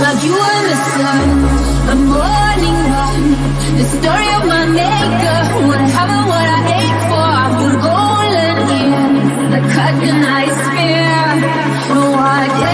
Like you on the sun, the morning run. The story of my maker, what I have and what I ache for, the golden here, like cut the night spear. Oh, I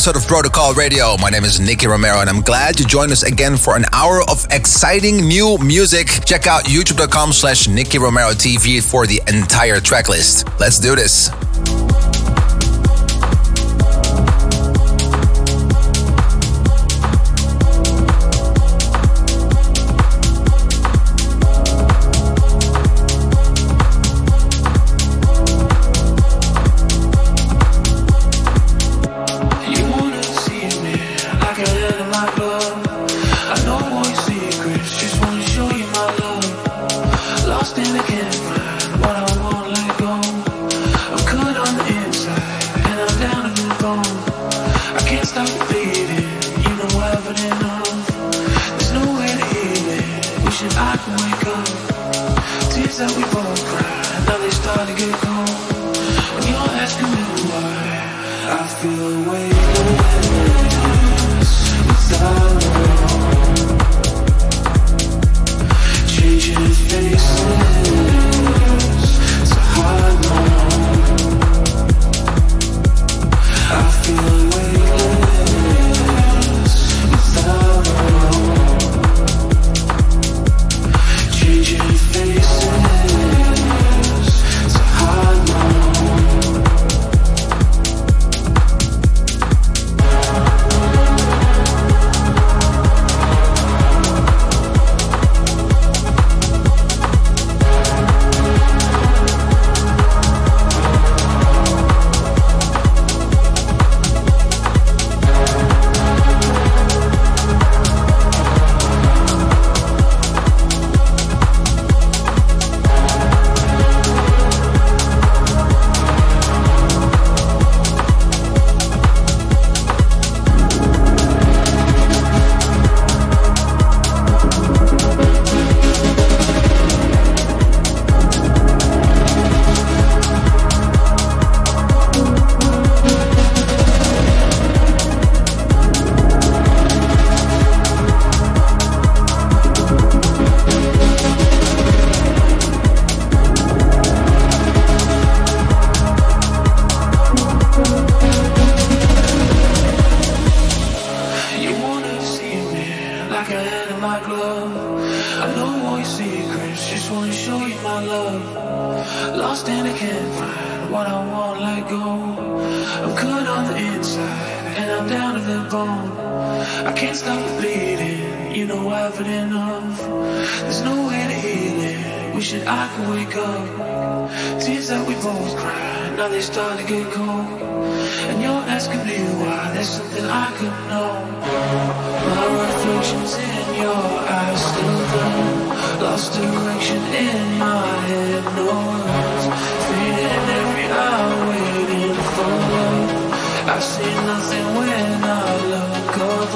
episode of Protocol Radio. My name is Nicky Romero, and I'm glad to join us again for an hour of exciting new music. Check out youtube.com slash Nicky Romero TV for the entire tracklist. Let's do this. I see nothing when I look above.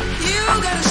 You gotta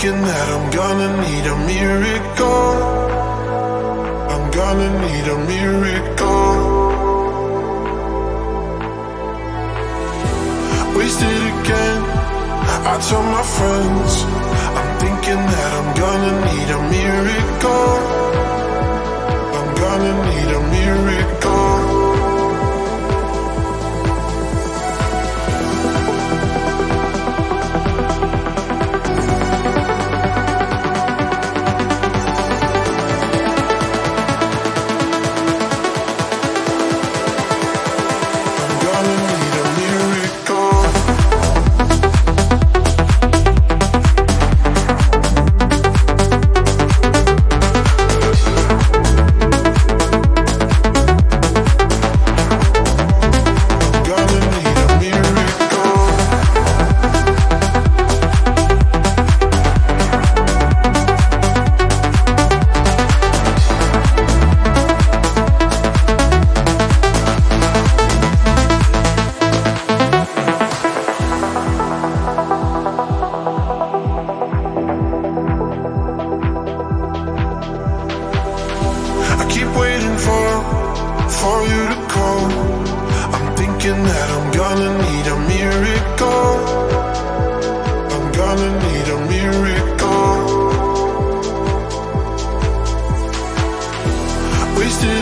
thinking that I'm gonna need a miracle. I'm gonna need a miracle. Wasted again. I told my friends, I'm thinking that I'm gonna need a miracle. I'm gonna need a miracle.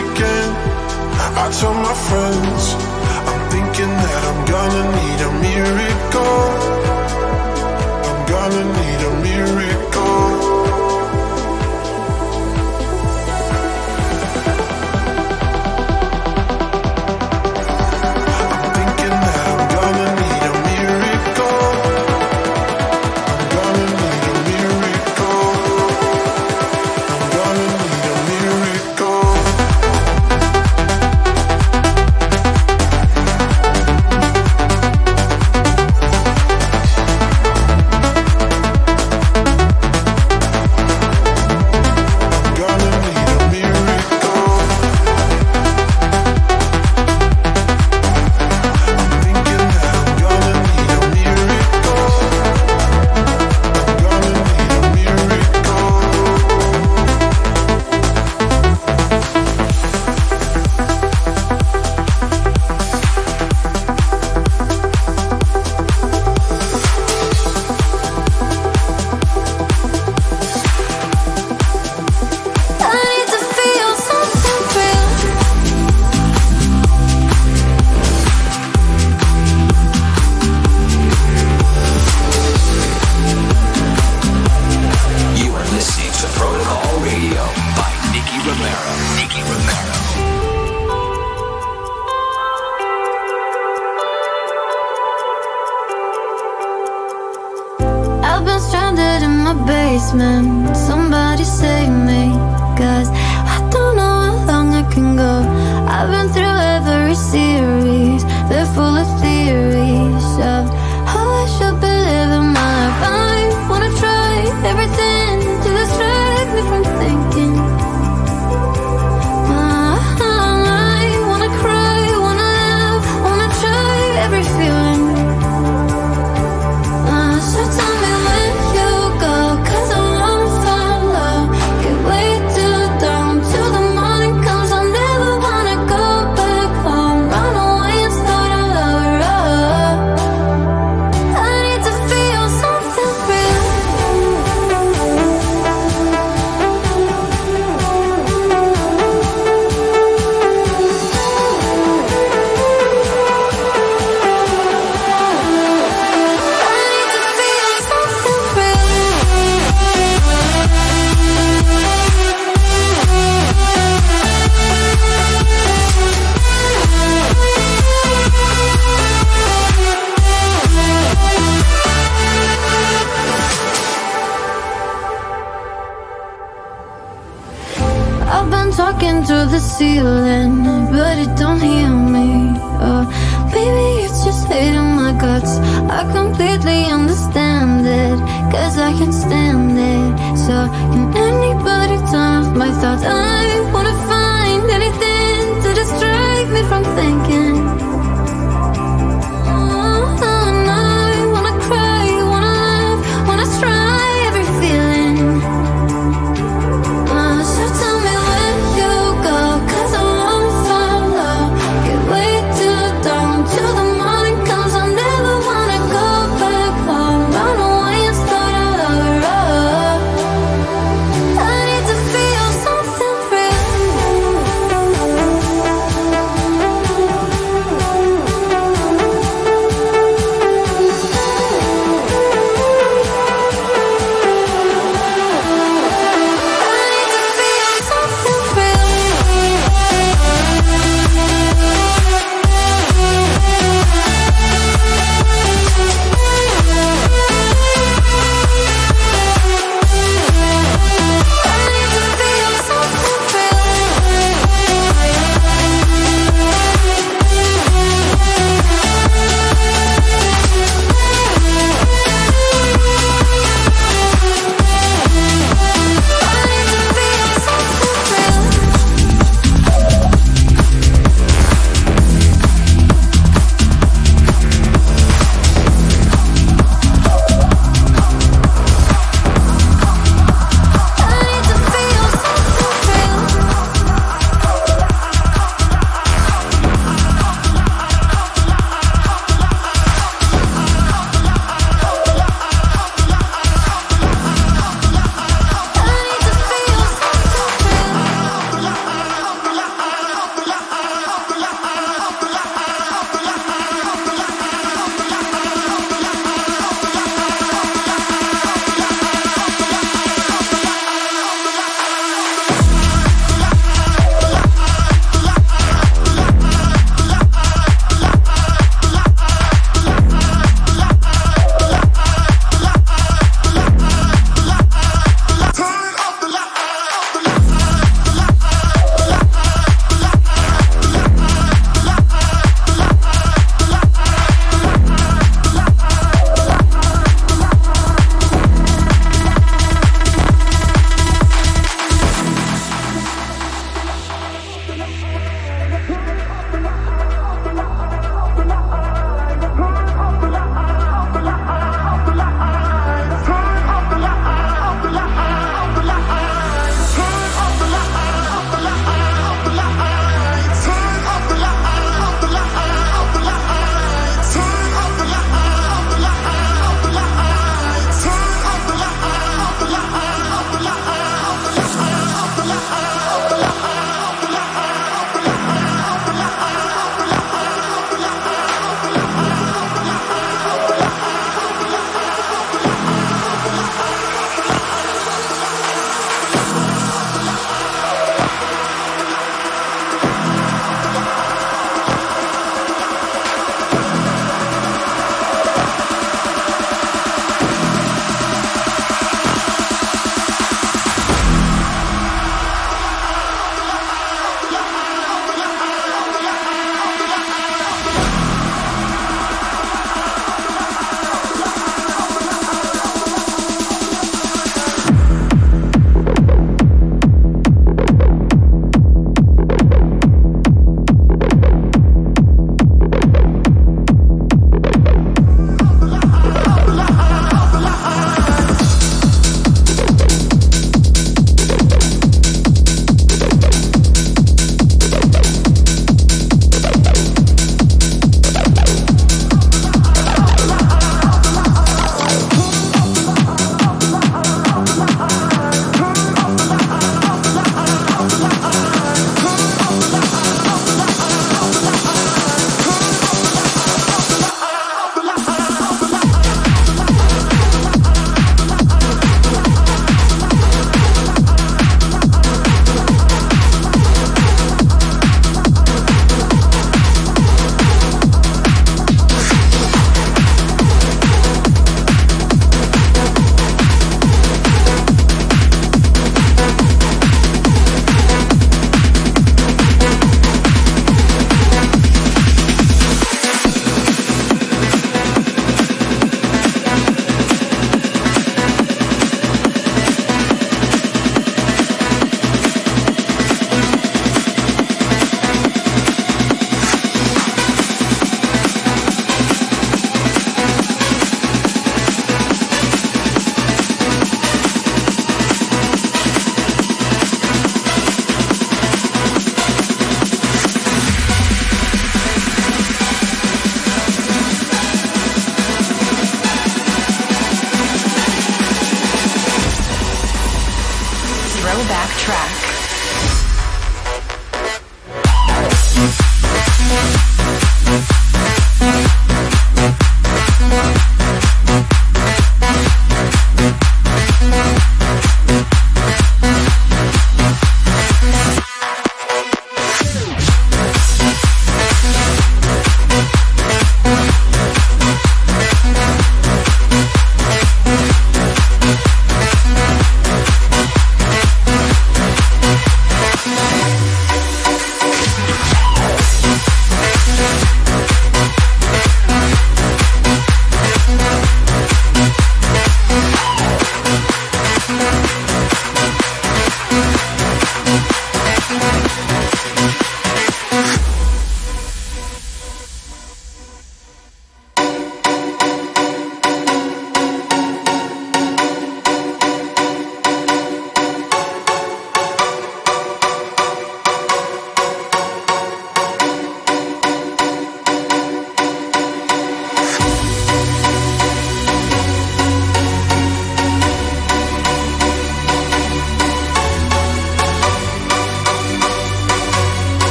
again. I tell my friends, I'm thinking that I'm gonna need a miracle.